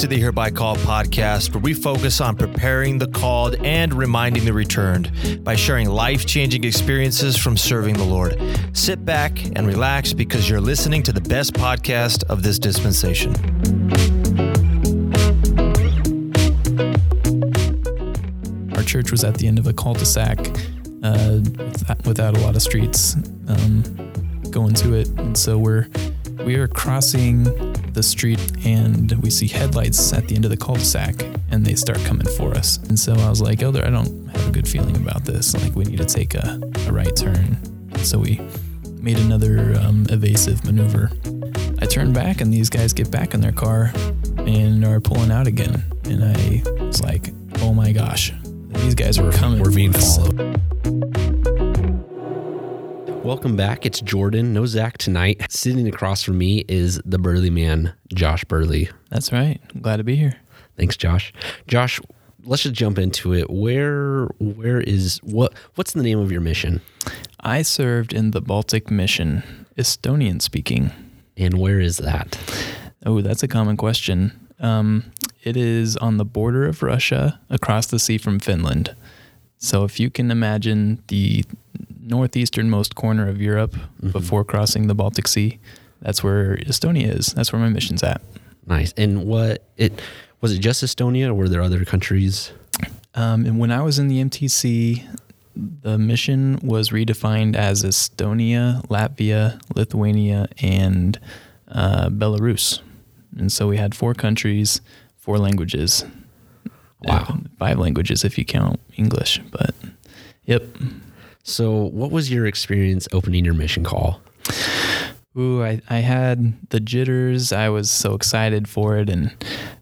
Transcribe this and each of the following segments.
to the Hereby Called podcast, where we focus on preparing the called and reminding the returned by sharing life changing experiences from serving the Lord. Sit back and relax because you're listening to the best podcast of this dispensation. Our church was at the end of a cul-de-sac uh, without, without a lot of streets um, going to it, and so we're we are crossing the street and we see headlights at the end of the cul-de-sac and they start coming for us. And so I was like, Elder, I don't have a good feeling about this. Like we need to take a, a right turn. So we made another um, evasive maneuver. I turn back and these guys get back in their car and are pulling out again. And I was like, oh my gosh, these guys are coming. We're being followed. Welcome back. It's Jordan, no Zach tonight. Sitting across from me is the Burley man, Josh Burley. That's right. I'm glad to be here. Thanks, Josh. Josh, let's just jump into it. Where where is what what's the name of your mission? I served in the Baltic Mission, Estonian speaking. And where is that? Oh, that's a common question. Um, it is on the border of Russia, across the sea from Finland. So if you can imagine the northeasternmost corner of Europe before crossing the Baltic Sea, that's where Estonia is. That's where my mission's at. Nice. And what it was it just Estonia or were there other countries? Um, and when I was in the MTC, the mission was redefined as Estonia, Latvia, Lithuania, and uh, Belarus. And so we had four countries, four languages. Wow. Uh, five languages if you count English. But yep. So what was your experience opening your mission call? Ooh, I, I had the jitters. I was so excited for it. And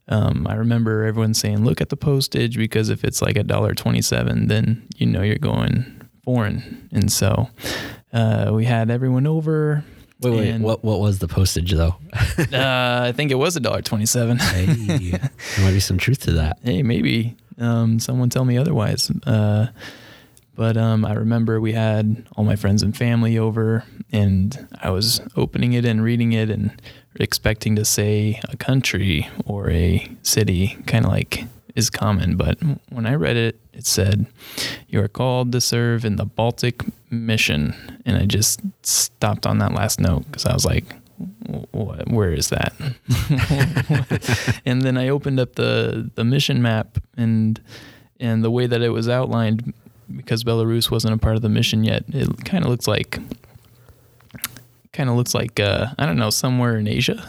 um, I remember everyone saying, look at the postage because if it's like a dollar twenty-seven, then you know you're going foreign. And so uh, we had everyone over. Wait, wait, what what was the postage though? uh, I think it was a dollar twenty-seven. hey, there might be some truth to that. hey, maybe um, someone tell me otherwise. Uh, but um, I remember we had all my friends and family over, and I was opening it and reading it and expecting to say a country or a city, kind of like is common. But when I read it, it said, You are called to serve in the Baltic mission. And I just stopped on that last note because I was like, what, where is that? and then I opened up the the mission map and and the way that it was outlined because Belarus wasn't a part of the mission yet. It kind of looks like kind of looks like uh, I don't know somewhere in Asia,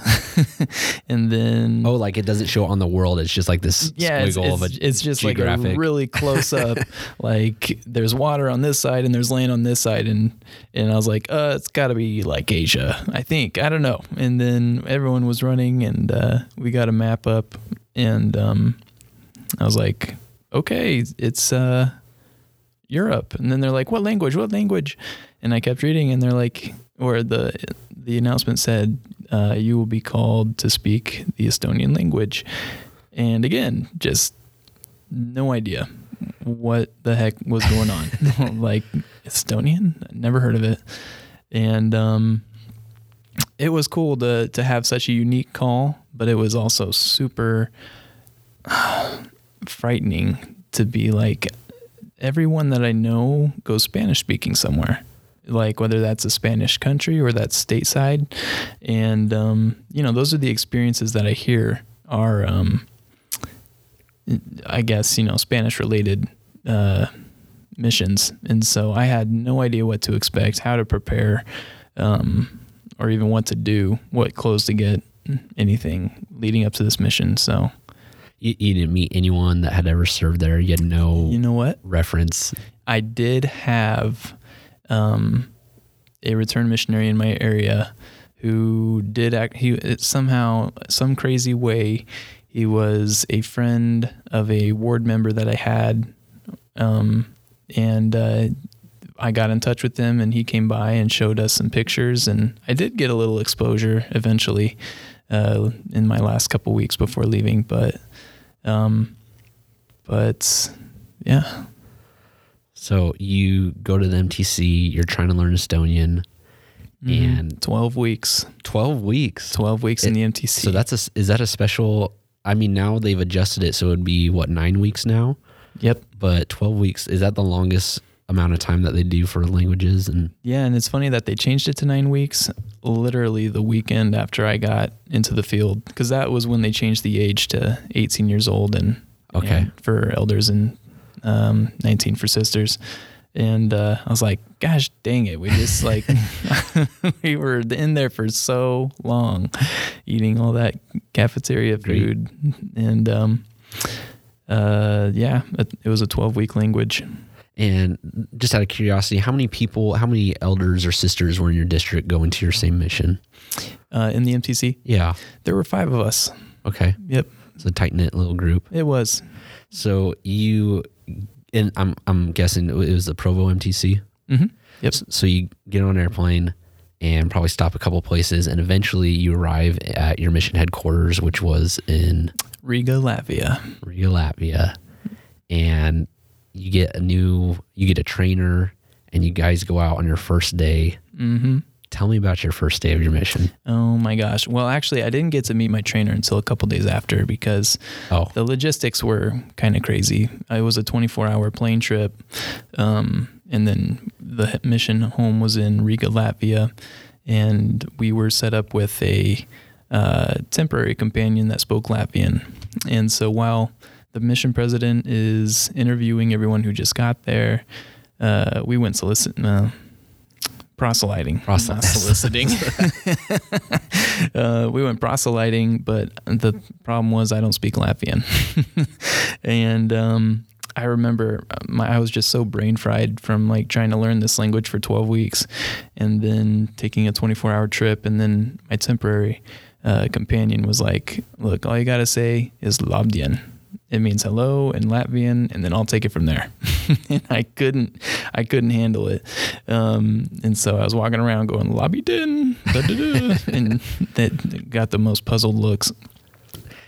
and then Oh, like it doesn't show on the world. It's just like this yeah, it's, squiggle it's, of a it's just like a really close up. like there's water on this side and there's land on this side, and and I was like, uh, it's got to be like Asia, I think. I don't know. And then everyone was running, and uh, we got a map up, and um, I was like, okay, it's uh, Europe. And then they're like, what language? What language? And I kept reading, and they're like, or the the announcement said, uh, you will be called to speak the Estonian language. And again, just no idea what the heck was going on. like Estonian, never heard of it. And um, it was cool to to have such a unique call, but it was also super frightening to be like everyone that I know goes Spanish speaking somewhere. Like whether that's a Spanish country or that's stateside, and um, you know those are the experiences that I hear are, um, I guess you know Spanish related uh, missions, and so I had no idea what to expect, how to prepare, um, or even what to do, what clothes to get, anything leading up to this mission. So You, you didn't meet anyone that had ever served there. You had no you know what? reference. I did have um, a return missionary in my area who did act. He it somehow some crazy way he was a friend of a ward member that I had, um, and uh, I got in touch with him, and he came by and showed us some pictures, and I did get a little exposure eventually uh, in my last couple weeks before leaving, but. Um, but yeah, So you go to the MTC. You're trying to learn Estonian, Mm-hmm. and 12 weeks, 12 weeks. 12 weeks in the MTC. So that's a is that a special I mean, now they've adjusted it so it would be what nine weeks now, Yep. but twelve weeks is that the longest amount of time that they do for languages? And Yeah, and it's funny that they changed it to nine weeks literally the weekend after I got into the field because that was when they changed the age to 18 years old and Okay. and for elders and um, 19 for sisters. And uh, I was like, gosh dang it. We just like, we were in there for so long eating all that cafeteria Great. food. And um, uh, yeah, it, it was a 12 week language. And just out of curiosity, how many people, how many elders or sisters were in your district going to your same mission? Uh, in the MTC, Yeah. there were five of us. Okay. Yep, It's a tight knit little group. it was. So you, and I'm I'm guessing it was the Provo MTC. Mm-hmm. Yep. So you get on an airplane and probably stop a couple places, and eventually you arrive at your mission headquarters, which was in Riga, Latvia. Riga, Latvia, and you get a new, you get a trainer, and you guys go out on your first day. Mm-hmm. Tell me about your first day of your mission. Oh my gosh. Well, actually, I didn't get to meet my trainer until a couple days after because Oh, the logistics were kind of crazy. It was a 24 hour plane trip. Um, and then the mission home was in Riga, Latvia. And we were set up with a uh, temporary companion that spoke Latvian. And so while the mission president is interviewing everyone who just got there, uh, we went solicit. Uh, proselyting, Proselyt- not soliciting. uh, we went proselyting, but the problem was I don't speak Latvian, and um, I remember my I was just so brain fried from like trying to learn this language for 12 weeks, and then taking a 24 hour trip, and then my temporary uh, companion was like, "Look, all you gotta say is Labdien." It means hello in Latvian, and then I'll take it from there. and I couldn't, I couldn't handle it, um, and so I was walking around going Labdien, and that got the most puzzled looks.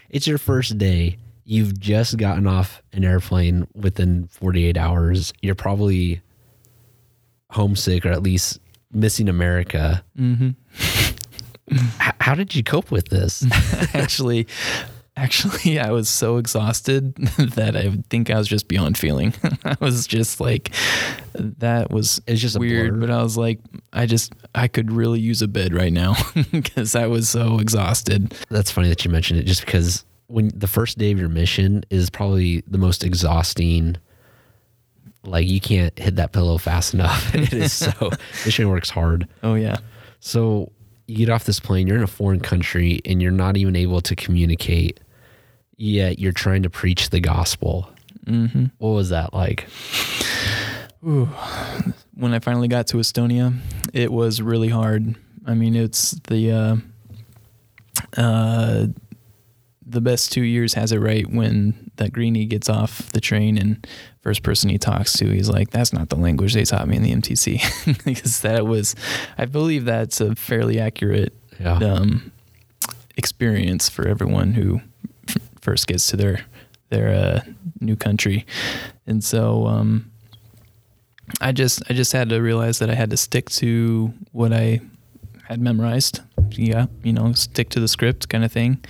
it's your first day. You've just gotten off an airplane within 48 hours. You're probably homesick or at least missing America. Mm-hmm. H- how did you cope with this? actually actually i was so exhausted that i think i was just beyond feeling i was just like that was It's just weird but i was like i just i could really use a bed right now because i was so exhausted That's funny that you mentioned it just because when the first day of your mission is probably the most exhausting. Like you can't hit that pillow fast enough. it is so mission works hard. oh yeah So you get off this plane, you're in a foreign country and you're not even able to communicate, yet you're trying to preach the gospel. mm-hmm. What was that like? when i finally got to estonia it was really hard i mean it's the uh, uh, the best two years has it right when that greenie gets off the train and first person he talks to he's like that's not the language they taught me in the mtc because that was i believe that's a fairly accurate Yeah. um, experience for everyone who f- first gets to their their uh, new country and so um, I just I just had to realize that I had to stick to what I had memorized. Yeah, you know, stick to the script kind of thing.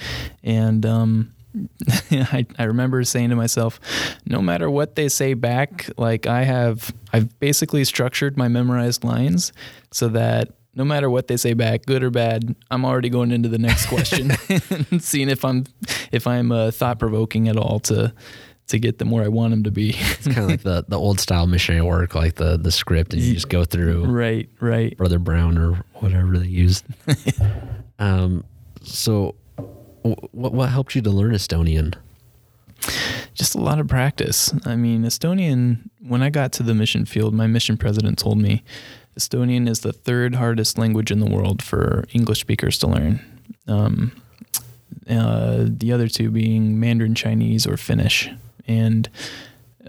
And um, I I remember saying to myself, no matter what they say back, like I have I've basically structured my memorized lines so that no matter what they say back, good or bad, I'm already going into the next question and seeing if I'm if I'm uh, thought provoking at all to to get them where I want them to be. It's kind of like the, the old style missionary work, like the, the script, and you just go through right, right. Brother Brown or whatever they used. um, so, what, what helped you to learn Estonian? just a lot of practice. I mean, Estonian, when I got to the mission field, my mission president told me Estonian is the third hardest language in the world for English speakers to learn. Um, uh, the other two being Mandarin Chinese or Finnish. And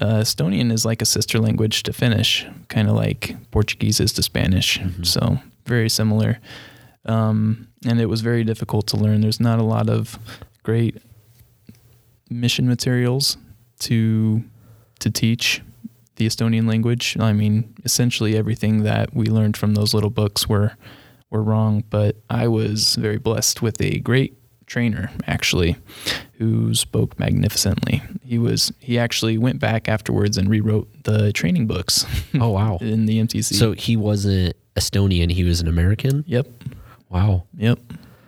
uh, Estonian is like a sister language to Finnish, kind of like Portuguese is to Spanish. So, very similar. Um, and it was very difficult to learn. There's not a lot of great mission materials to to teach the Estonian language. I mean, essentially everything that we learned from those little books were were wrong, but I was very blessed with a great trainer actually, who spoke magnificently. He was he actually went back afterwards and rewrote the training books Oh wow. in the MTC. So he wasn't Estonian, he was an American? yep, Wow. yep.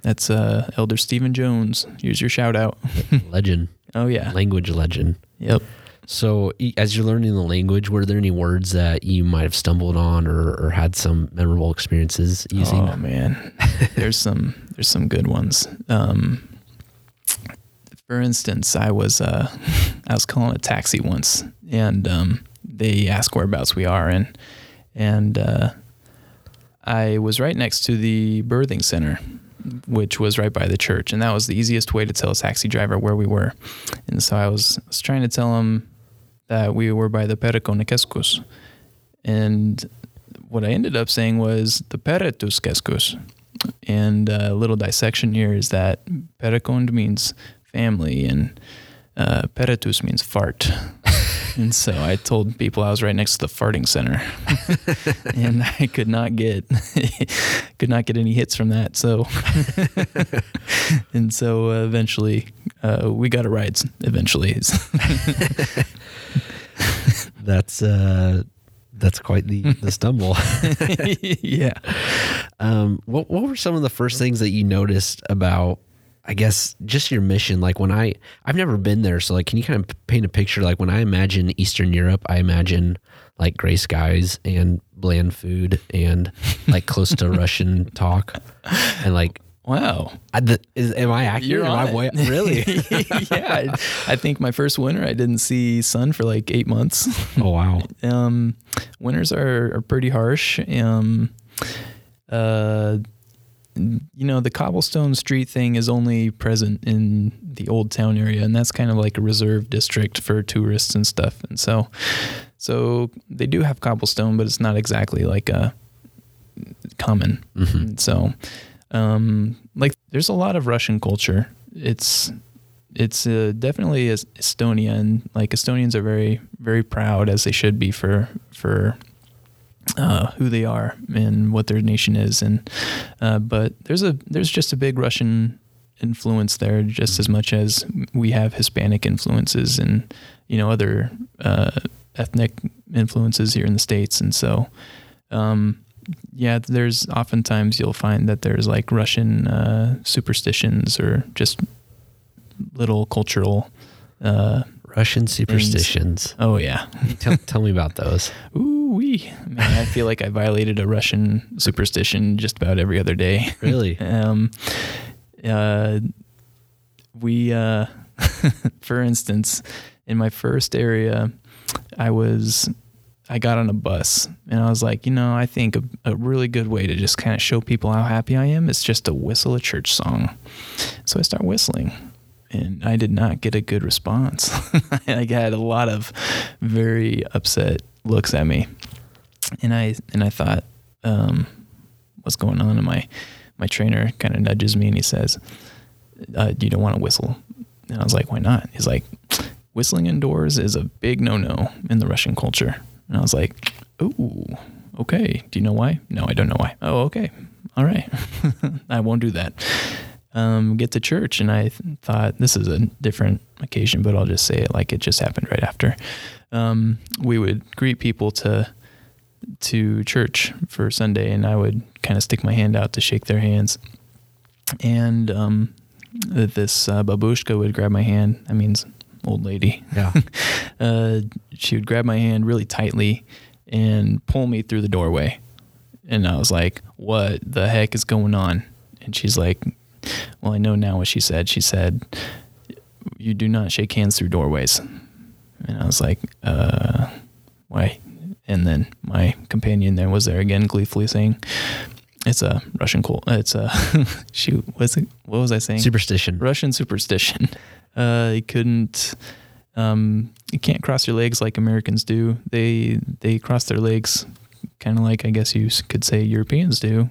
That's uh, Elder Stephen Jones. Here's your shout out. Legend. Oh yeah. Language legend. Yep. So, as you're learning the language, were there any words that you might have stumbled on or, or had some memorable experiences using? Oh man, there's some there's some good ones. Um, for instance, I was uh, I was calling a taxi once, and um, they ask whereabouts we are, and and uh, I was right next to the birthing center, which was right by the church, and that was the easiest way to tell a taxi driver where we were. And so I was, was trying to tell him that we were by the Perikonekeskus, and what I ended up saying was the Peretus Keskus. And uh, a little dissection here is that Perikond means family and uh, Peretus means fart. and so I told people I was right next to the farting center, and I could not get could not get any hits from that. So, and so uh, eventually uh, we got a ride. Eventually, That's uh, that's quite the, the stumble. yeah. Um, what what were some of the first things that you noticed about? I guess just your mission. Like when I I've never been there, so like, can you kind of paint a picture? Like when I imagine Eastern Europe, I imagine like gray skies and bland food and like close to Russian talk and like. Wow. I, the, is, am I accurate? You're Am I way- really? yeah, I, I think my first winter I didn't see sun for like eight months. oh wow! Um, winters are, are pretty harsh. Um, uh, you know, the cobblestone street thing is only present in the old town area, and that's kind of like a reserve district for tourists and stuff. And so, so they do have cobblestone, but it's not exactly like a common. And So, um, like, there's a lot of Russian culture. It's it's uh, definitely Es- Estonia, like Estonians are very very proud as they should be for for uh, who they are and what their nation is, and uh, but there's a there's just a big Russian influence there, just as much as we have Hispanic influences and you know other uh, ethnic influences here in the states, and so. Um, yeah, there's oftentimes you'll find that there's like Russian uh, superstitions or just little cultural. Uh, Russian superstitions. oh yeah, tell, tell me about those. ooh wee, man! I feel like I violated a Russian superstition just about every other day. Really? Um, uh, we, uh, for instance, in my first area, I was, I got on a bus and I was like, you know, I think a, a really good way to just kind of show people how happy I am is just to whistle a church song. So I start whistling. And I did not get a good response. I had a lot of very upset looks at me, and I and I thought, um, what's going on? And my my trainer kind of nudges me and he says, uh, "You don't want to whistle." And I was like, "Why not?" He's like, "Whistling indoors is a big no-no in the Russian culture." And I was like, "Ooh, okay. Do you know why?" No, I don't know why. Oh, okay. All right. I won't do that. Um, get to church, and I th- thought this is a different occasion, but I'll just say it like it just happened right after. Um, we would greet people to to church for Sunday, and I would kind of stick my hand out to shake their hands. And um, this uh, babushka would grab my hand. That means old lady. Yeah. uh, she would grab my hand really tightly and pull me through the doorway. And I was like, "What the heck is going on?" And she's like, "Well, I know now what she said. She said." You do not shake hands through doorways. And I was like, uh, why? And then my companion there was there again, gleefully saying, "It's a Russian cult. It's a shoot. What's it? What was I saying? Superstition. Russian superstition. Uh, you couldn't. Um, you can't cross your legs like Americans do. They they cross their legs, kind of like I guess you could say Europeans do.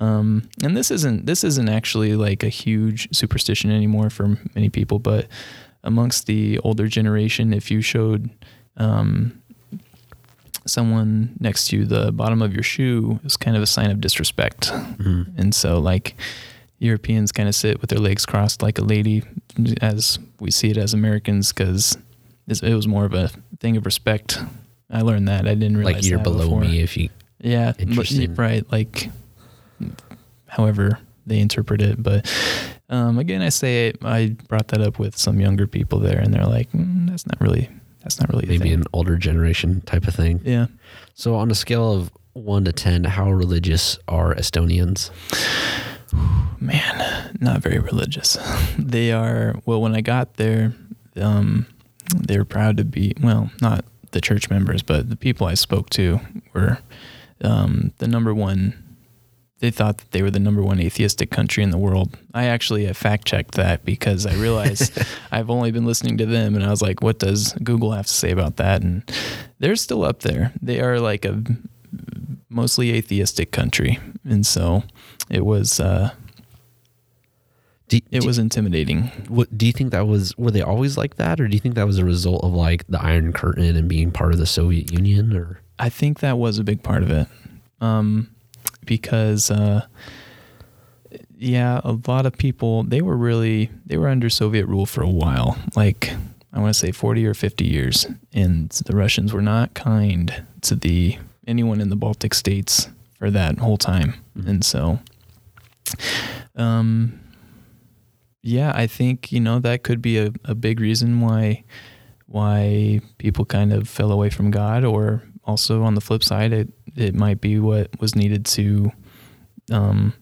Um, and this isn't this isn't actually like a huge superstition anymore for many people, but amongst the older generation, if you showed um, someone next to you the bottom of your shoe, it was kind of a sign of disrespect. Mhm. And so, like, Europeans kind of sit with their legs crossed like a lady, as we see it as Americans, because it was more of a thing of respect. I learned that. I didn't realize like you're below before. me if you. Yeah, right. Like, however they interpret it, but um, again, I say it, I brought that up with some younger people there, and they're like, mm, "That's not really, that's not really Maybe an older generation type of thing. yeah. So, on a scale of one to 10, how religious are Estonians? man, not very religious. they are well. When I got there, um, they were proud to be well, not the church members, but the people I spoke to were um, the number one. They thought that they were the number one atheistic country in the world. I actually fact checked that because I realized I've only been listening to them, and I was like, "What does Google have to say about that?" And they're still up there. They are like a mostly atheistic country, and so it was. Uh, Do, it do- was intimidating. What do you think that was? Were they always like that, or do you think that was a result of like the Iron Curtain and being part of the Soviet Union? Or I think that was a big part of it. Um, because, uh, yeah, a lot of people, they were really, they were under Soviet rule for a while. Like, I want to say 40 or 50 years. And the Russians were not kind to the, anyone in the Baltic states for that whole time. And so, um, yeah, I think, you know, that could be a, a big reason why, why people kind of fell away from God, or also on the flip side, it it might be what was needed to um,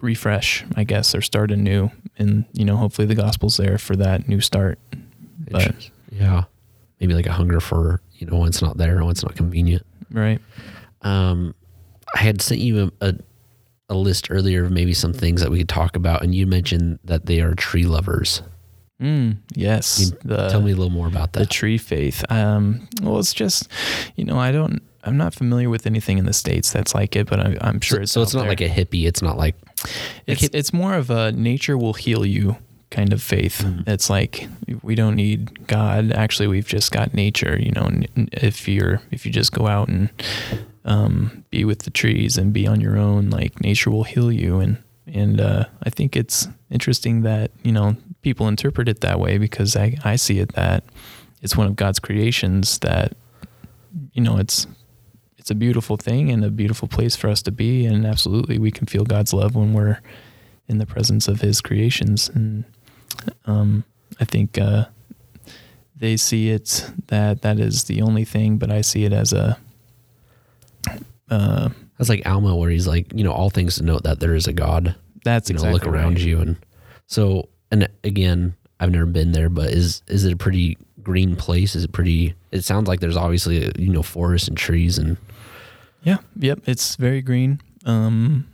refresh, I guess, or start anew. And you know, hopefully, the gospel's there for that new start. But yeah, maybe like a hunger for you know when it's not there, when it's not convenient. right, Um, I had sent you a, a a list earlier of maybe some things that we could talk about, and you mentioned that they are tree lovers. Mm, yes. The, Tell me a little more about that. the tree faith. Um, well, it's just, you know, I don't. I'm not familiar with anything in the states that's like it, but I, I'm sure so, it's so it's not there. like a hippie. It's not like It's it's more of a nature will heal you kind of faith. Mm. It's like we don't need God. Actually, we've just got nature. You know, if you're if you just go out and um, be with the trees and be on your own, like nature will heal you. And and uh, I think it's interesting that you know people interpret it that way because I I see it that it's one of God's creations that you know it's it's a beautiful thing and a beautiful place for us to be. And absolutely we can feel God's love when we're in the presence of his creations. And um, I think uh, they see it that that is the only thing but I see it as a uh, that's like Alma, where he's like, you know, all things to note that there is a God. that's you know, exactly look around right. you, and so and again, I've never been there, but is is it a pretty green place? Is it pretty? It sounds like there's obviously you know forests and trees and Yeah, yep, it's very green. Um,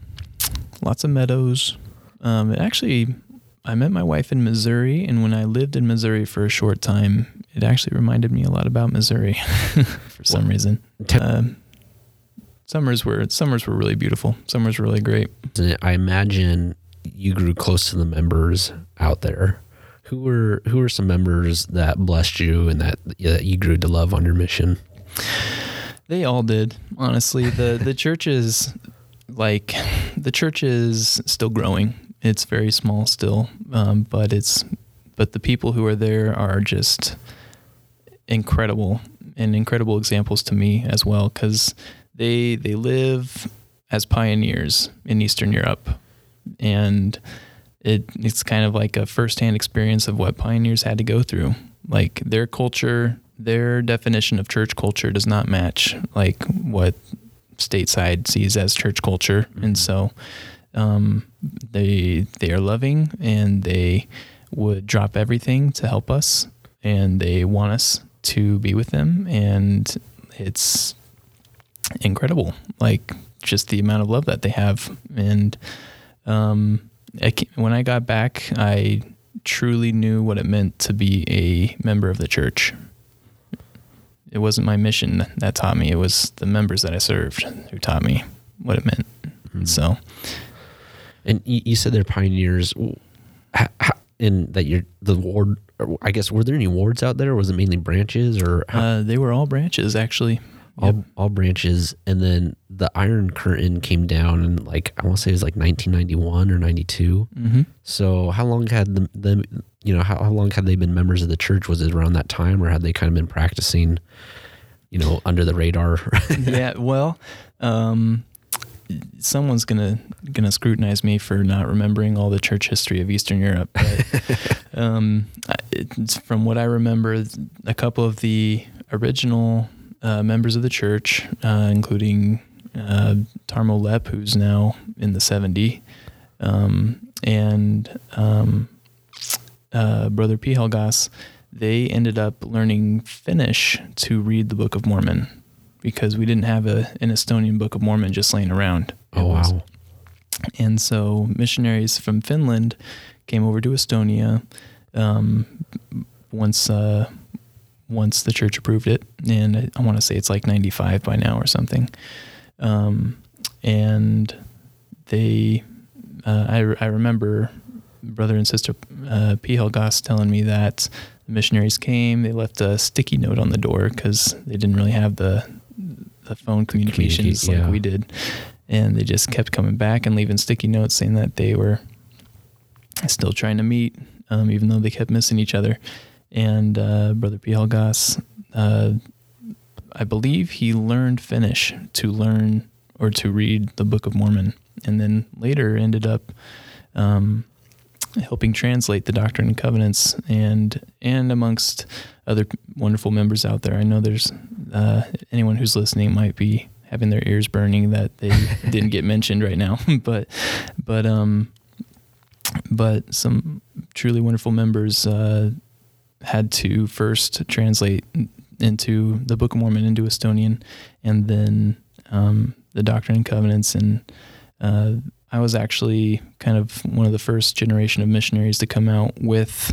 lots of meadows. Um, it actually, I met my wife in Missouri, and when I lived in Missouri for a short time, it actually reminded me a lot about Missouri for some reason. Te- Um, summers were summers were really beautiful. Summers were really great. I imagine you grew close to the members out there. Who were who were some members that blessed you and that that you grew to love on your mission? They all did, honestly. The the church is like the church is still growing. It's very small still, um, but it's but the people who are there are just incredible and incredible examples to me as well because they they live as pioneers in Eastern Europe, and it it's kind of like a firsthand experience of what pioneers had to go through. Like their culture, their definition of church culture does not match like what stateside sees as church culture, and so um, they they are loving and they would drop everything to help us, and they want us to be with them, and it's incredible. Like just the amount of love that they have, and um, I when I got back, I truly knew what it meant to be a member of the church. It wasn't my mission that taught me; it was the members that I served who taught me what it meant. So, And you, said they're pioneers. And that you're the ward. I guess were there any wards out there? Or was it mainly branches or? How, uh, they were all branches actually. All, Yep. all branches, and then the Iron Curtain came down, and like I want to say it was like 1991 or 92. Mm-hmm. So how long had the, the you know how, how long had they been members of the church? Was it around that time, or had they kind of been practicing, you know, under the radar? yeah, well, um, someone's gonna gonna scrutinize me for not remembering all the church history of Eastern Europe. But, um, it's, from what I remember, a couple of the original uh, members of the church, uh, including uh, Tarmo Lep, who's now in the seventy, um, and um, uh, Brother P. Helgas, they ended up learning Finnish to read the Book of Mormon because we didn't have a, an Estonian Book of Mormon just laying around. Oh was- wow! And so missionaries from Finland came over to Estonia um, once uh, once the church approved it, and I, I want to say it's like ninety five by now or something. Um, and they, uh, I, I remember brother and sister uh, P. Helgas telling me that the missionaries came. They left a sticky note on the door because they didn't really have the the phone communications Communicate, yeah. like we did, and they just kept coming back and leaving sticky notes saying that they were still trying to meet, um, even though they kept missing each other. And uh, brother P. Helgas, uh, I believe he learned Finnish to learn or to read the Book of Mormon, and then later ended up um, helping translate the Doctrine and Covenants, and and amongst other wonderful members out there. I know there's uh, anyone who's listening might be having their ears burning that they didn't get mentioned right now, but but um but some truly wonderful members uh, had to first translate into the Book of Mormon into Estonian, and then um, the Doctrine and Covenants. And uh, I was actually kind of one of the first generation of missionaries to come out with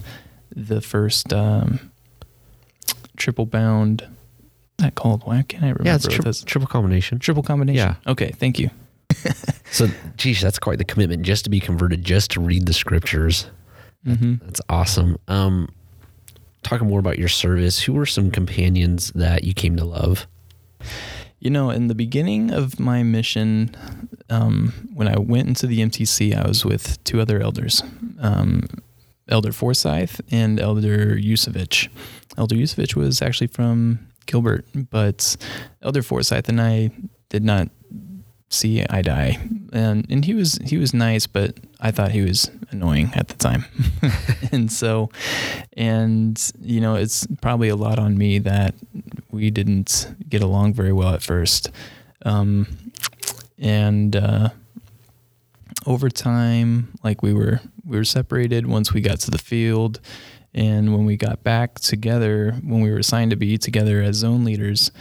the first um, triple bound. That called? Why can't I remember? Yeah, it's tri- triple combination. triple combination. Yeah. Okay. Thank you. So, geez, that's quite the commitment just to be converted, just to read the scriptures. hmm That's awesome. Um, talking more about your service, who were some companions that you came to love? You know, in the beginning of my mission, um, when I went into the MTC, I was with two other elders, um, Elder Forsyth and Elder Yusevich. Elder Yusevich was actually from Gilbert, but Elder Forsyth and I did not see eye to eye, and and he was he was nice, but I thought he was annoying at the time, and so, and you know, it's probably a lot on me that we didn't get along very well at first, um, and uh, over time, like we were we were separated once we got to the field, and when we got back together, when we were assigned to be together as zone leaders,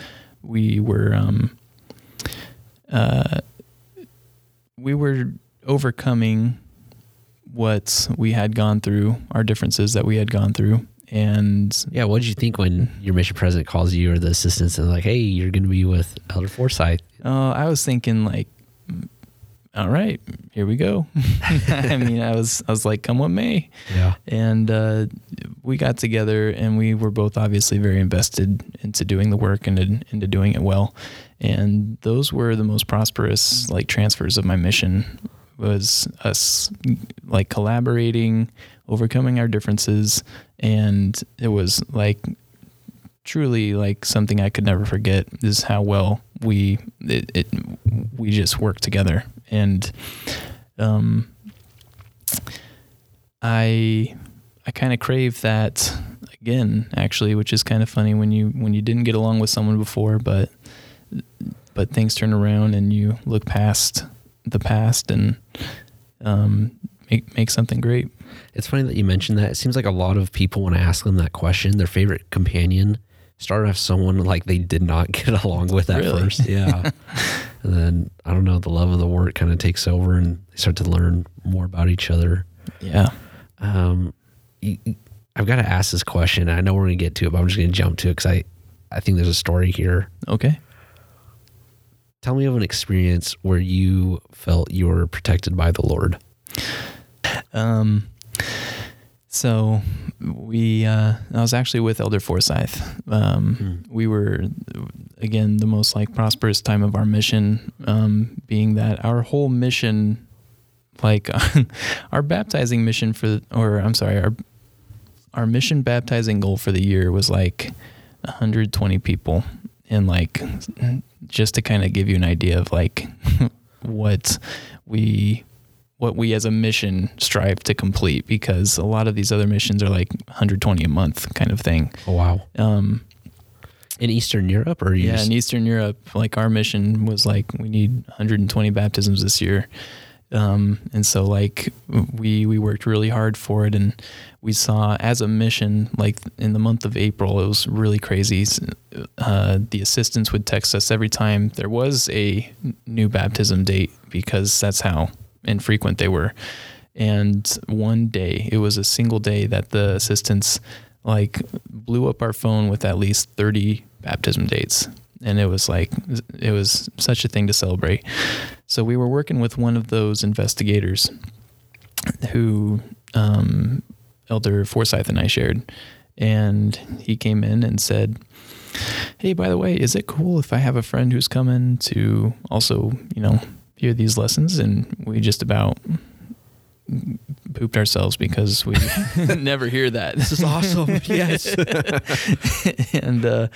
we were. Um, uh, we were overcoming what we had gone through, our differences that we had gone through, and Yeah, what did you think when your mission president calls you or the assistants and like, hey, you're going to be with Elder Forsyth? uh, I was thinking like, "Mm, all right, here we go. I mean, I was I was like, come what may, Yeah. and uh, we got together, and we were both obviously very invested into doing the work and into doing it well, and those were the most prosperous like transfers of my mission was us like collaborating, overcoming our differences, and it was like truly like something I could never forget is how well we it, it we just worked together. And um I I kind of crave that again actually which is kind of funny when you when you didn't get along with someone before but but things turn around and you look past the past and um make make something great It's funny that you mentioned that. It seems like a lot of people, when I ask them that question, their favorite companion started off someone like they did not get along with at Really? first. Yeah. and then, I don't know, the love of the work kind of takes over and they start to learn more about each other. yeah Um, I've got to ask this question. I know we're going to get to it, but I'm just going to jump to it because I, I think there's a story here. okay Tell me of an experience where you felt you were protected by the Lord. Um, so we, uh, I was actually with Elder Forsyth. Um, We were again the most like prosperous time of our mission, um, being that our whole mission, like our baptizing mission for, or I'm sorry, our our mission baptizing goal for the year was like 120 people, and like just to kind of give you an idea of like what we what we as a mission strive to complete because a lot of these other missions are like 120 a month kind of thing. Oh wow. Um, In Eastern Europe, or yeah, just- in Eastern Europe, like our mission was like we need 120 baptisms this year, um, and so like we we worked really hard for it, and we saw as a mission like in the month of April, it was really crazy. Uh, the assistants would text us every time there was a new baptism date because that's how infrequent they were. And one day, it was a single day that the assistants like blew up our phone with at least 30 baptism dates. And it was like, it was such a thing to celebrate. So we were working with one of those investigators who um, Elder Forsyth and I shared. And he came in and said, Hey, by the way, is it cool if I have a friend who's coming to also, you know, hear these lessons? And we just about pooped ourselves because we never hear that. This is awesome. yes. and uh,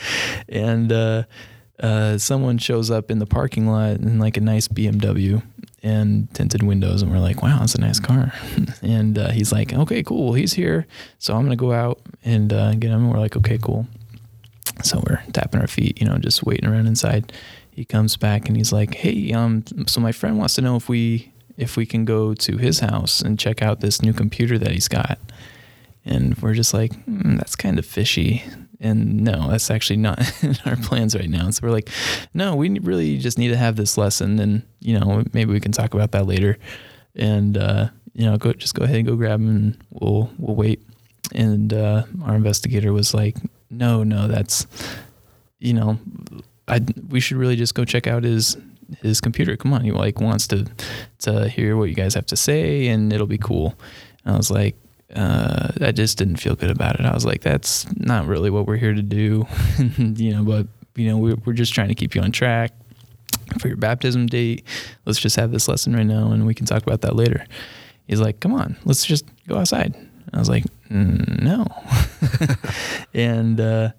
and uh, uh, someone shows up in the parking lot in like a nice BMW and tinted windows, and we're like, "Wow, that's a nice car." and uh, he's like, "Okay, cool. He's here, so I'm gonna go out and uh, get him." And we're like, "Okay, cool." So we're tapping our feet, you know, just waiting around inside. He comes back and he's like, "Hey, um, so my friend wants to know if we if we can go to his house and check out this new computer that he's got." And we're just like, mm, "That's kind of fishy." And no, that's actually not in our plans right now. So we're like, "No, we really just need to have this lesson, and you know, maybe we can talk about that later." And uh, you know, go just go ahead and go grab him, and we'll we'll wait. And uh, our investigator was like, "No, no, that's." you know, I we should really just go check out his his computer. Come on, he like wants to to hear what you guys have to say, and it'll be cool. And I was like, uh, I just didn't feel good about it. I was like, that's not really what we're here to do, you know. But you know, we're we're just trying to keep you on track for your baptism date. Let's just have this lesson right now, and we can talk about that later. He's like, come on, let's just go outside. I was like, mm, no, and. uh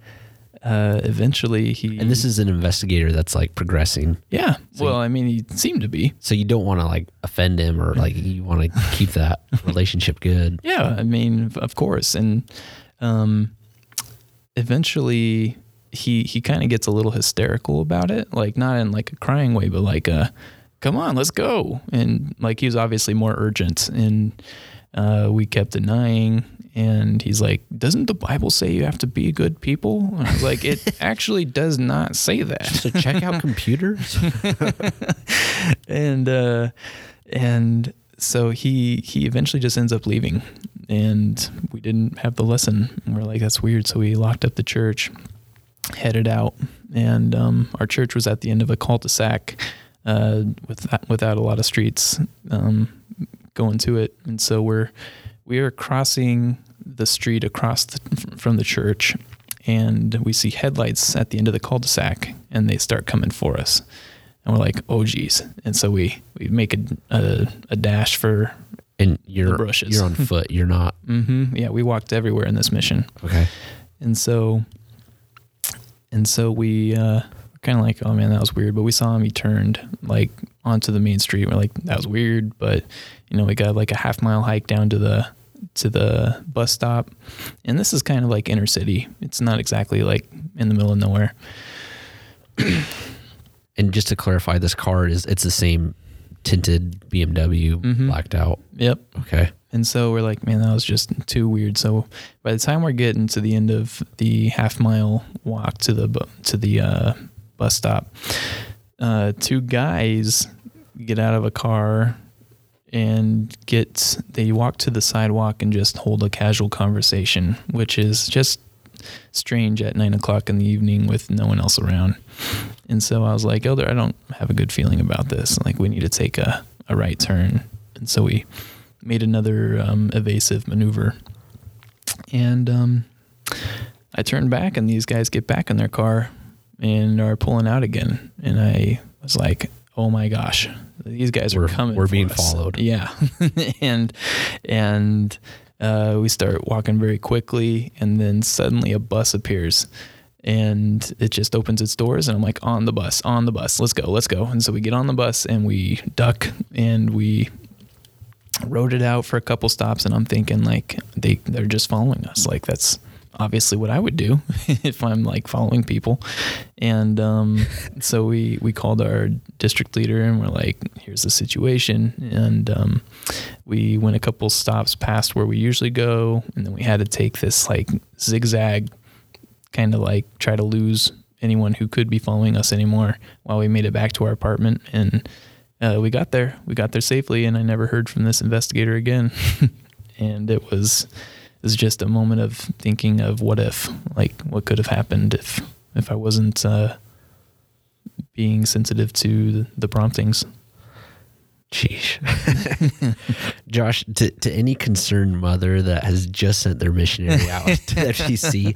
uh, eventually he And this is an investigator that's like progressing. yeah So well you- i mean he seemed to be So you don't want to like offend him or like you want to keep that relationship good. yeah i mean of- course and um eventually he he kind of gets a little hysterical about it like not in like a crying way but like a come on let's go and like he was obviously more urgent and uh, we kept denying and he's like doesn't the bible say you have to be good people? And i was like it actually does not say that. So check out computers. and uh and so he he eventually just ends up leaving. And we didn't have the lesson. And we're like that's weird. So we locked up the church headed out. And um our church was at the end of a cul-de-sac uh with without a lot of streets um going to it. And so we're we are crossing the street across the, from the church and we see headlights at the end of the cul-de-sac and they start coming for us. And we're like oh geez. And so we we make a a, a dash for And you're bushes. you're on foot. You're not hmm yeah we walked everywhere in this mission. Okay. and so and so we uh kind of like oh man that was weird. But we saw him he turned like onto the main street. We're like that was weird. But you know we got like a half mile hike down to the to the bus stop and this is kind of like inner city it's not exactly like in the middle of nowhere And just to clarify, this car is it's the same tinted BMW Mhm. blacked out. yep Okay. And so we're like, man, that was just too weird. So by the time we're getting to the end of the half mile walk to the to the uh, bus stop, uh, two guys get out of a car and get they walk to the sidewalk and just hold a casual conversation, which is just strange at nine o'clock in the evening with no one else around. And so I was like, Elder, I don't have a good feeling about this. Like we need to take a, a right turn. And so we made another um, evasive maneuver. And um, I turned back, and these guys get back in their car, and are pulling out again. And I was like, oh my gosh, these guys are We're- coming. we're being us. followed. Yeah. and, and, uh, we start walking very quickly and then suddenly a bus appears and it just opens its doors and I'm like on the bus, on the bus, let's go, let's go. And so we get on the bus and we duck and we rode it out for a couple stops and I'm thinking like they they're just following us. Like that's obviously what I would do if I'm like following people. And um, so we we called our district leader and we're like, here's the situation. And um, we went a couple stops past where we usually go, and then we had to take this like zigzag, kind of like try to lose anyone who could be following us anymore while we made it back to our apartment and. Uh, we got there. We got there safely, and I never heard from this investigator again. and it was was just a moment of thinking of what if, like what could have happened if if I wasn't uh, being sensitive to the, promptings. Sheesh. Josh, to, to any concerned mother that has just sent their missionary out to the FCC,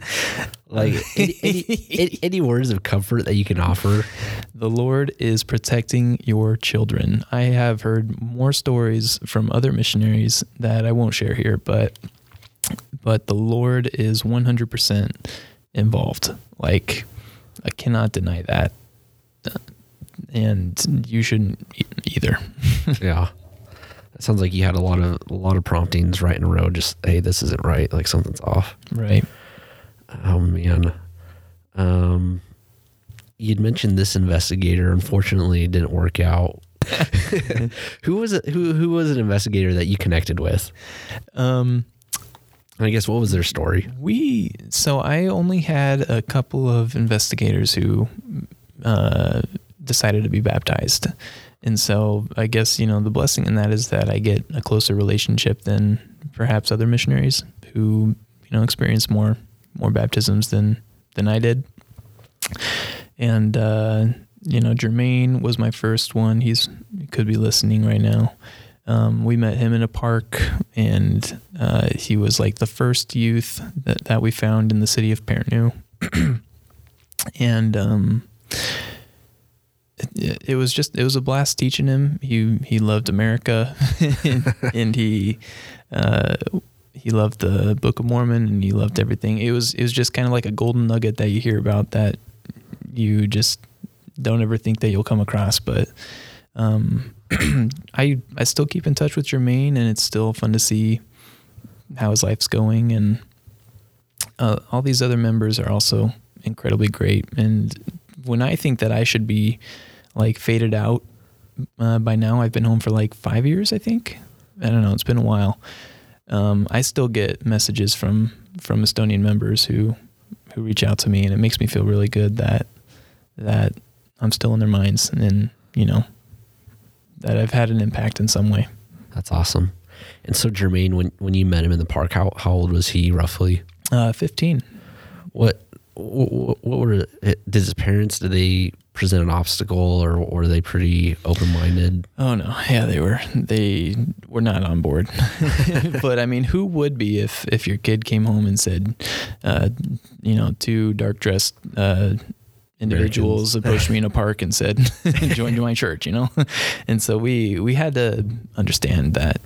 like any, any, any words of comfort that you can offer? The Lord is protecting your children. I have heard more stories from other missionaries that I won't share here, but but the Lord is 100% involved. Like I cannot deny that. And you shouldn't either. Yeah. That sounds like you had a lot of a lot of promptings right in a row. Just hey, this isn't right. Like something's off. right. Oh man. Um, you'd mentioned this investigator. Unfortunately, it didn't work out. who was it? Who who was an investigator that you connected with? Um I guess what was their story? We so I only had a couple of investigators who uh, decided to be baptized, and so I guess you know the blessing in that is that I get a closer relationship than perhaps other missionaries who you know experience more more baptisms than than I did, and uh, you know Jermaine was my first one. He's he could be listening right now. Um, we met him in a park, and uh, he was like the first youth that, that we found in the city of Pärnu. and um, it, it was just it was a blast teaching him. He he loved America, and, and he uh, he loved the Book of Mormon, and he loved everything. It was it was just kind of like a golden nugget that you hear about that you just don't ever think that you'll come across, but. Um, I I still keep in touch with Jermaine, and it's still fun to see how his life's going. And uh, all these other members are also incredibly great. And when I think that I should be like faded out uh, by now, I've been home for like five years. I think I don't know. It's been a while. Um, I still get messages from from Estonian members who who reach out to me, and it makes me feel really good that that I'm still in their minds, and you know that I've had an impact in some way. That's awesome. And so Jermaine, when when you met him in the park, how how old was he roughly? Uh, 15. What what, what were did his parents? Did they present an obstacle, or, or were they pretty open minded? Oh no, yeah, they were they were not on board. but I mean, who would be if if your kid came home and said, uh, you know, two dark dressed uh, individuals approached me in a park and said, "Join to my church," you know, and so we we had to understand that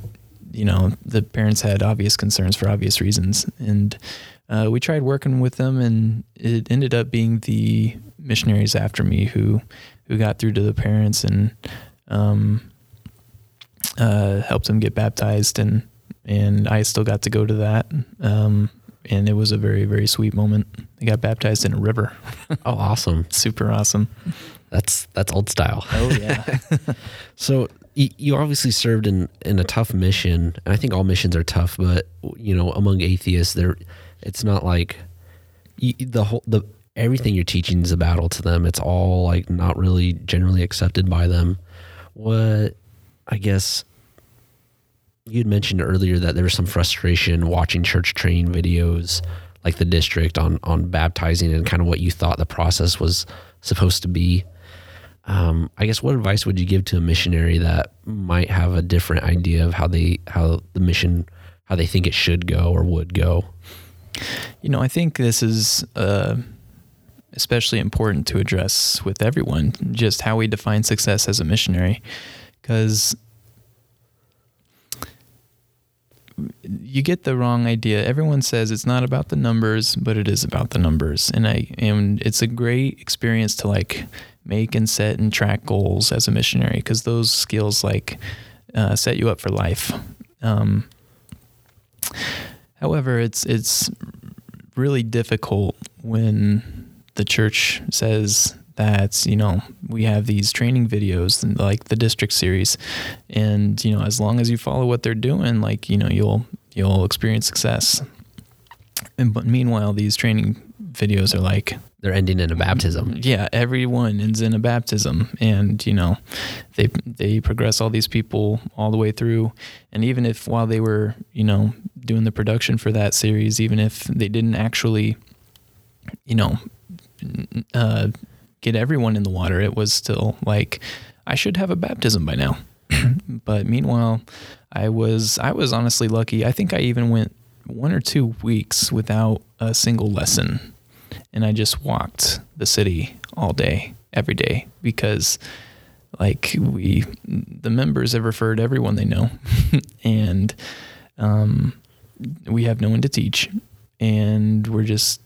you know the parents had obvious concerns for obvious reasons, and uh, we tried working with them, and it ended up being the missionaries after me who who got through to the parents and um, uh, helped them get baptized, and and I still got to go to that, um, and it was a very very sweet moment. They got baptized in a river, Oh, awesome! super awesome. That's that's old style. Oh yeah, So you, you obviously served in in a tough mission, and I think all missions are tough. But you know, among atheists, there, it's not like you, the whole the everything you're teaching is a battle to them. It's all like not really generally accepted by them. What I guess you'd mentioned earlier that there was some frustration watching church training videos like the district on on baptizing and kind of what you thought the process was supposed to be um, I guess what advice would you give to a missionary that might have a different idea of how they how the mission how they think it should go or would go? you know, I think this is uh, especially important to address with everyone, just how we define success as a missionary. Because you get the wrong idea. Everyone says it's not about the numbers, but it is about the numbers. And I and it's a great experience to like make and set and track goals as a missionary because those skills like uh, set you up for life. Um, however, it's it's really difficult when the church says that you know we have these training videos like the district series. And you know as long as you follow what they're doing like you know you'll you'll experience success. And but meanwhile these training videos are like they're ending in a baptism. Yeah everyone ends in a baptism. And you know they they progress all these people all the way through. And even if while they were you know doing the production for that series even if they didn't actually you know uh, get everyone in the water, it was still like I should have a baptism by now. but meanwhile, I was I was honestly lucky. I think I even went one or two weeks without a single lesson, and I just walked the city all day, every day, because like we the members have referred everyone they know, and um, we have no one to teach, and we're just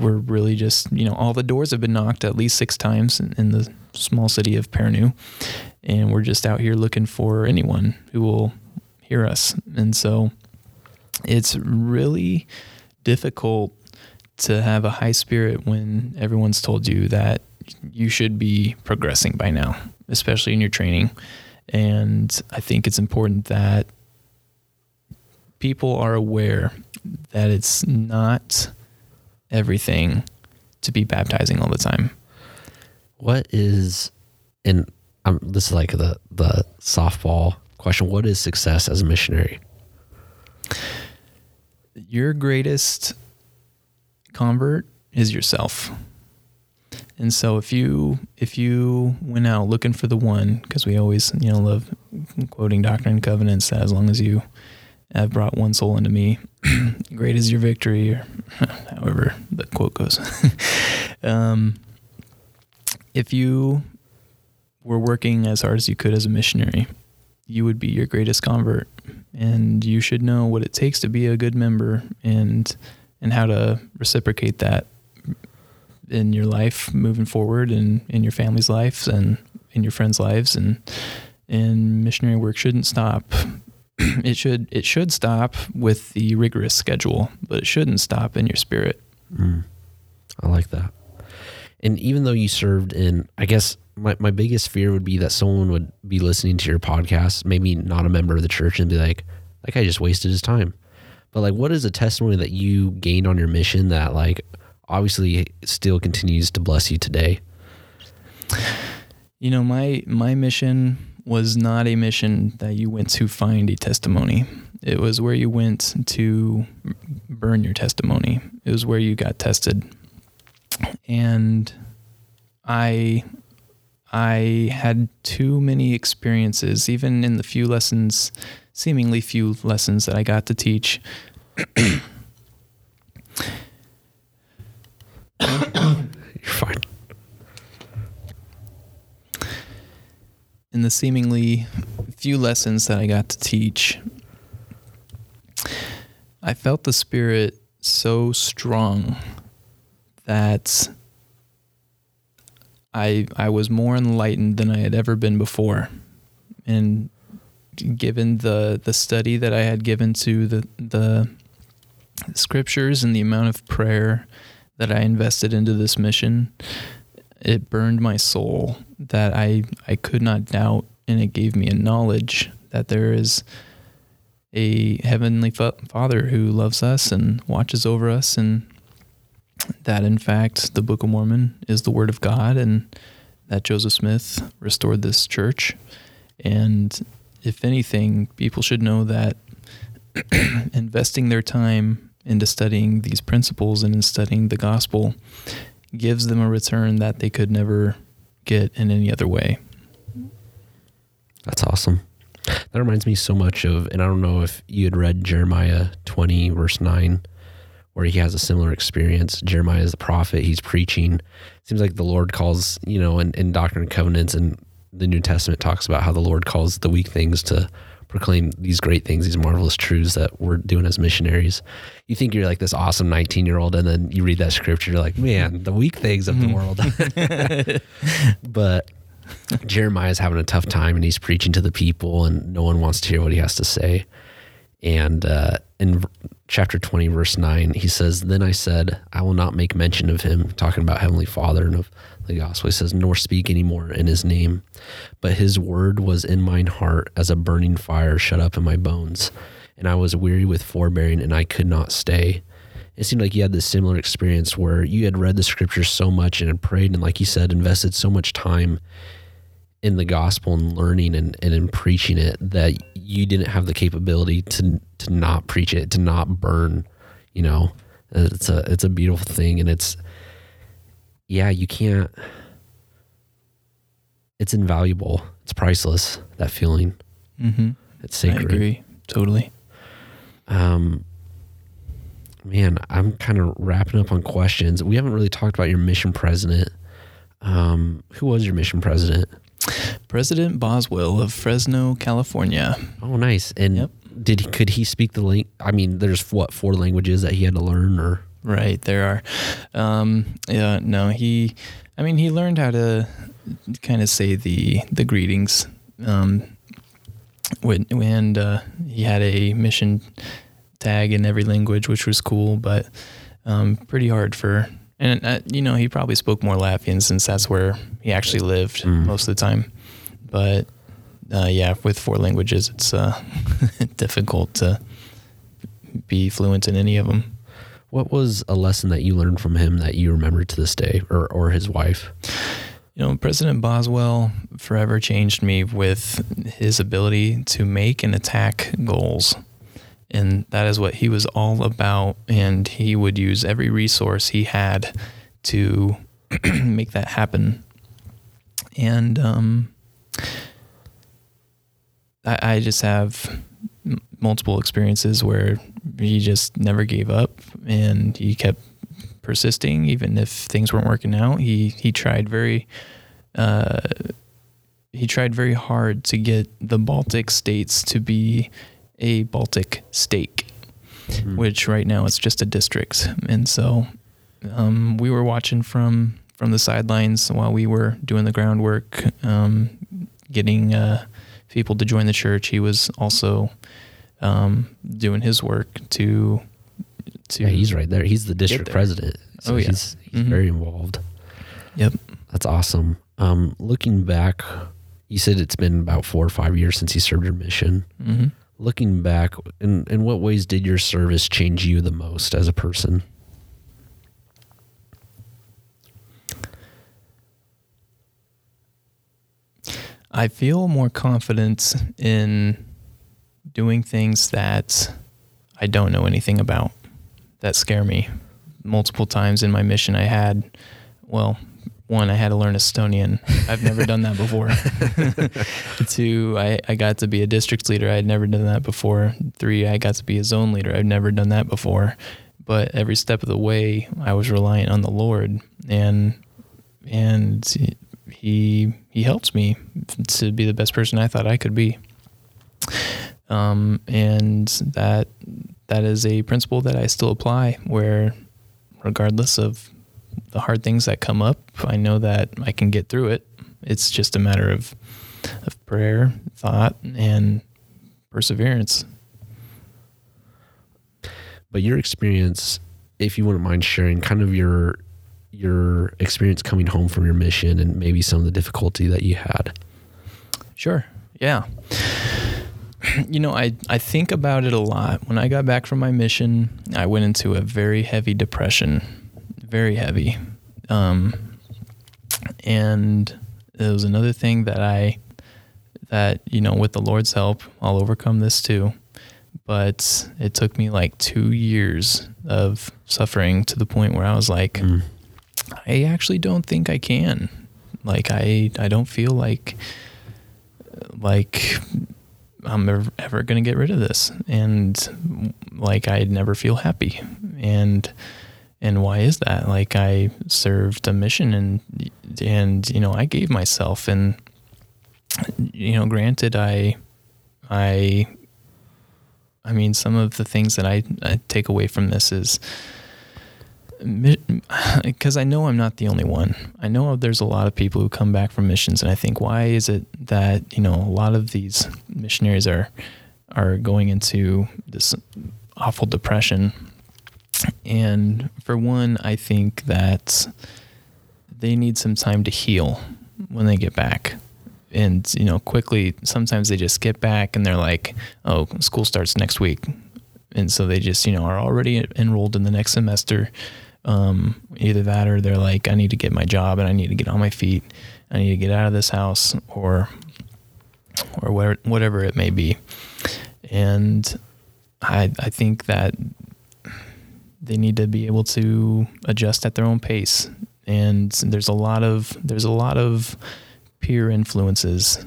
we're really just you know all the doors have been knocked at least six times in, in the small city of Pärnu, and we're just out here looking for anyone who will hear us. And so it's really difficult to have a high spirit when everyone's told you that you should be progressing by now, especially in your training. And I think it's important that people are aware that it's not everything to be baptizing all the time. What is, and um, this is like the the softball question. What is success as a missionary? Your greatest convert is yourself. And so if you if you went out looking for the one, because we always you know love quoting Doctrine and Covenants that as long as you have brought one soul into me, great is your victory, or however the quote goes. um, if you were working as hard as you could as a missionary, you would be your greatest convert, and you should know what it takes to be a good member and and how to reciprocate that in your life moving forward and in your family's lives and in your friends' lives and and missionary work shouldn't stop it should it should stop with the rigorous schedule, but it shouldn't stop in your spirit. Mm, I like that. And even though you served in, I guess my, my biggest fear would be that someone would be listening to your podcast, maybe not a member of the church, and be like, that guy just wasted his time. But like, what is a testimony that you gained on your mission that like obviously still continues to bless you today? You know, my my mission was not a mission that you went to find a testimony. It was where you went to burn your testimony. It was where you got tested. And I I had too many experiences, even in the few lessons, seemingly few lessons that I got to teach. You're fine. In the seemingly few lessons that I got to teach, I felt the Spirit so strong that I I was more enlightened than I had ever been before. And given the the study that I had given to the the scriptures and the amount of prayer that I invested into this mission, it burned my soul that I, I could not doubt, and it gave me a knowledge that there is a heavenly Father who loves us and watches over us, and that in fact the Book of Mormon is the Word of God, and that Joseph Smith restored this church. And if anything, people should know that investing their time into studying these principles and in studying the gospel gives them a return that they could never get in any other way. That's awesome. That reminds me so much of, and I don't know if you had read Jeremiah 20, verse 9, where he has a similar experience. Jeremiah is the prophet. He's preaching. Seems like the Lord calls, you know, in, in Doctrine and Covenants and the New Testament talks about how the Lord calls the weak things to proclaim these great things, these marvelous truths that we're doing as missionaries. You think you're like this awesome 19 year old, and then you read that scripture, you're like, man, the weak things of the world. but Jeremiah's having a tough time and he's preaching to the people, and no one wants to hear what he has to say. And uh, in chapter 20, verse 9, he says, Then I said, I will not make mention of him, talking about Heavenly Father and of the gospel. He says, Nor speak anymore in his name. But his word was in mine heart as a burning fire shut up in my bones. And I was weary with forbearing, and I could not stay. It seemed like you had this similar experience where you had read the scriptures so much and had prayed, and like you said, invested so much time in the gospel and learning and, and in preaching it that you didn't have the capability to to not preach it, to not burn, you know. It's a it's a beautiful thing and it's yeah, you can't it's invaluable. It's priceless, that feeling. Mm-hmm. It's I sacred. agree totally. Um man, I'm kind of wrapping up on questions. We haven't really talked about your mission president. Um, who was your mission president? President Boswell of Fresno, California. Oh, nice. And Yep. did he, could he speak the lang? I mean, there's what four languages that he had to learn, or Right, there are. Um, yeah, no, he. I mean, he learned how to kind of say the the greetings. Um, when and uh, he had a mission tag in every language, which was cool, but um, pretty hard for. And uh, you know, he probably spoke more Latvian since that's where he actually lived Mm. most of the time. But uh, yeah, with four languages, it's uh, difficult to be fluent in any of them. What was a lesson that you learned from him that you remember to this day, or or his wife? You know, President Boswell forever changed me with his ability to make and attack goals. And that is what he was all about. And he would use every resource he had to make that happen. And um, I, I just have multiple experiences where he just never gave up and he kept persisting even if things weren't working out. He he tried very uh he tried very hard to get the Baltic states to be a Baltic state which right now it's just a district. And so um we were watching from from the sidelines while we were doing the groundwork um getting uh people to join the church. He was also um doing his work to to Yeah, he's right there. He's the district president. So Oh, yeah. he's he's Mhm. very involved. yep That's awesome. Um, looking back, you said it's been about four or five years since you served your mission. hmm Looking back, in in what ways did your service change you the most as a person? I feel more confidence in doing things that I don't know anything about that scare me. Multiple times in my mission, I had, well, one, I had to learn Estonian. I've never done that before. Two, I, I got to be a district leader. I had never done that before. Three, I got to be a zone leader. I've never done that before. But every step of the way, I was reliant on the Lord, and and he he helped me to be the best person I thought I could be. Um, and that that is a principle that I still apply. Where, regardless of the hard things that come up, I know that I can get through it. It's just a matter of of prayer, thought, and perseverance. But your experience, if you wouldn't mind sharing, kind of your your experience coming home from your mission and maybe some of the difficulty that you had. Sure. Yeah. You know, I, I think about it a lot. When I got back from my mission, I went into a very heavy depression, very heavy. Um, and it was another thing that I, that, you know, with the Lord's help, I'll overcome this too. But it took me like two years of suffering to the point where I was like, Mm. I actually don't think I can. Like I I don't feel like like I'm ever, ever going to get rid of this and like I'd never feel happy. and and why is that? Like I served a mission and and you know I gave myself and you know granted I I I mean some of the things that I, I take away from this is because I know I'm not the only one. I know there's a lot of people who come back from missions, and I think why is it that you know a lot of these missionaries are are going into this awful depression? And for one, I think that they need some time to heal when they get back. And you know, quickly, sometimes they just get back and they're like, "Oh, school starts next week," and so they just you know are already enrolled in the next semester um, either that or they're like, I need to get my job and I need to get on my feet. I need to get out of this house or or whatever, whatever it may be. And I I think that they need to be able to adjust at their own pace. And there's a lot of there's a lot of peer influences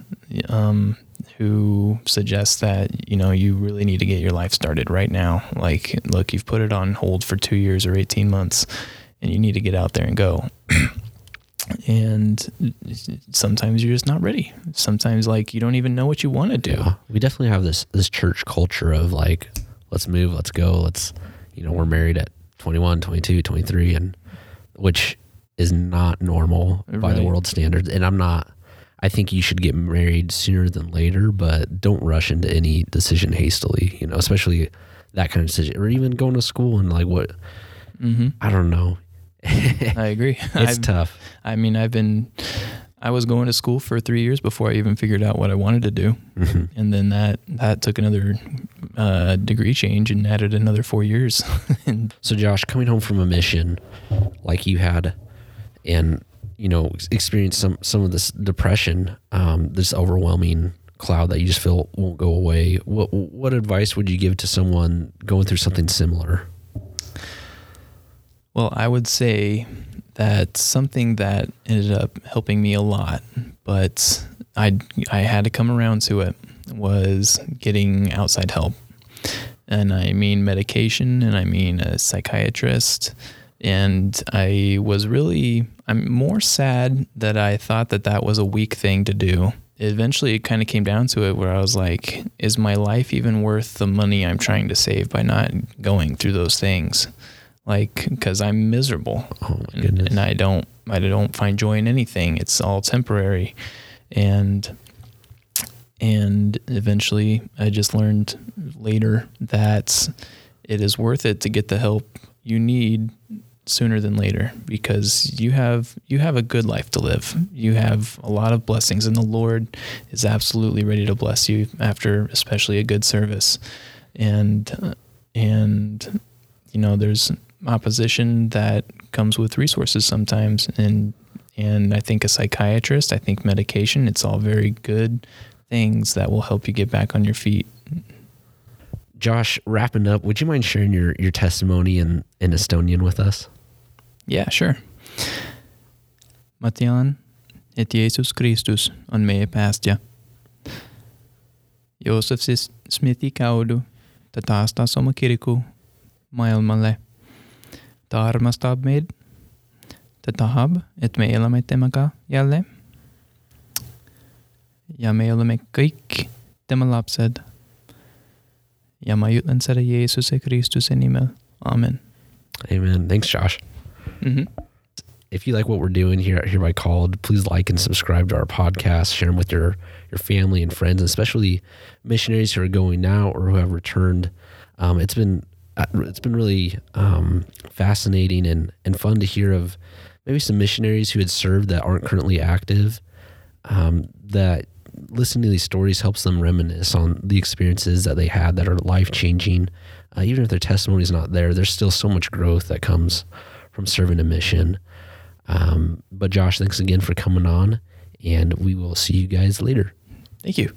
um, who suggests that you know you really need to get your life started right now. Like, look, you've put it on hold for two years or eighteen months, and you need to get out there and go. and sometimes you're just not ready. Sometimes like you don't even know what you want to do. Yeah, we definitely have this this church culture of like, let's move, let's go, let's you know, we're married at 21, 22, 23 and which is not normal by the world standards. And I'm not I think you should get married sooner than later, but don't rush into any decision hastily, you know, especially that kind of decision or even going to school and like what, mm-hmm. I don't know. I agree. It's I've, tough. I mean, I've been, I was going to school for three years before I even figured out what I wanted to do. Mm-hmm. And then that, that took another uh, degree change and added another four years. and so Josh, coming home from a mission like you had and you know experience some some of this depression, um, this overwhelming cloud that you just feel won't go away. What what advice would you give to someone going through something similar? Well, I would say that something that ended up helping me a lot, but I I had to come around to it was getting outside help. And I mean medication and I mean a psychiatrist and I was really I'm more sad that I thought that that was a weak thing to do. Eventually, it kind of came down to it where I was like, is my life even worth the money I'm trying to save by not going through those things? Like, because I'm miserable, oh and, and I don't I don't find joy in anything. It's all temporary, and and eventually, I just learned later that it is worth it to get the help you need sooner than later because you have you have a good life to live. You have a lot of blessings and the Lord is absolutely ready to bless you after especially a good service. And uh, and you know there's opposition that comes with resources sometimes and and I think a psychiatrist, I think medication, it's all very good things that will help you get back on your feet. Josh, wrapping up, would you mind sharing your, your testimony in, in Estonian with us? Yeah, sure. ma tean, et Jeesus Kristus on meie päästja. Joosef siis Smithi kaudu ta taastas oma kiriku maailmalle. Ta armastab meid. Ta tahab, et me elame temaga jälle. Ja me oleme kõik tema lapsed. Ja ma ütlen seda Jeesuse Kristuse nimel. Amen. Amen. Thanks, Josh. Mm-hmm. If you like what we're doing here at Hereby Called, please like and subscribe to our podcast. Share them with your your family and friends, especially missionaries who are going now or who have returned. Um, it's been uh, it's been really um, fascinating and and fun to hear of maybe some missionaries who had served that aren't currently active. Um, that listening to these stories helps them reminisce on the experiences that they had that are life changing. Uh, even if their testimony is not there, there's still so much growth that comes from serving a mission. Um, but Josh, thanks again for coming on, and we will see you guys later. Thank you.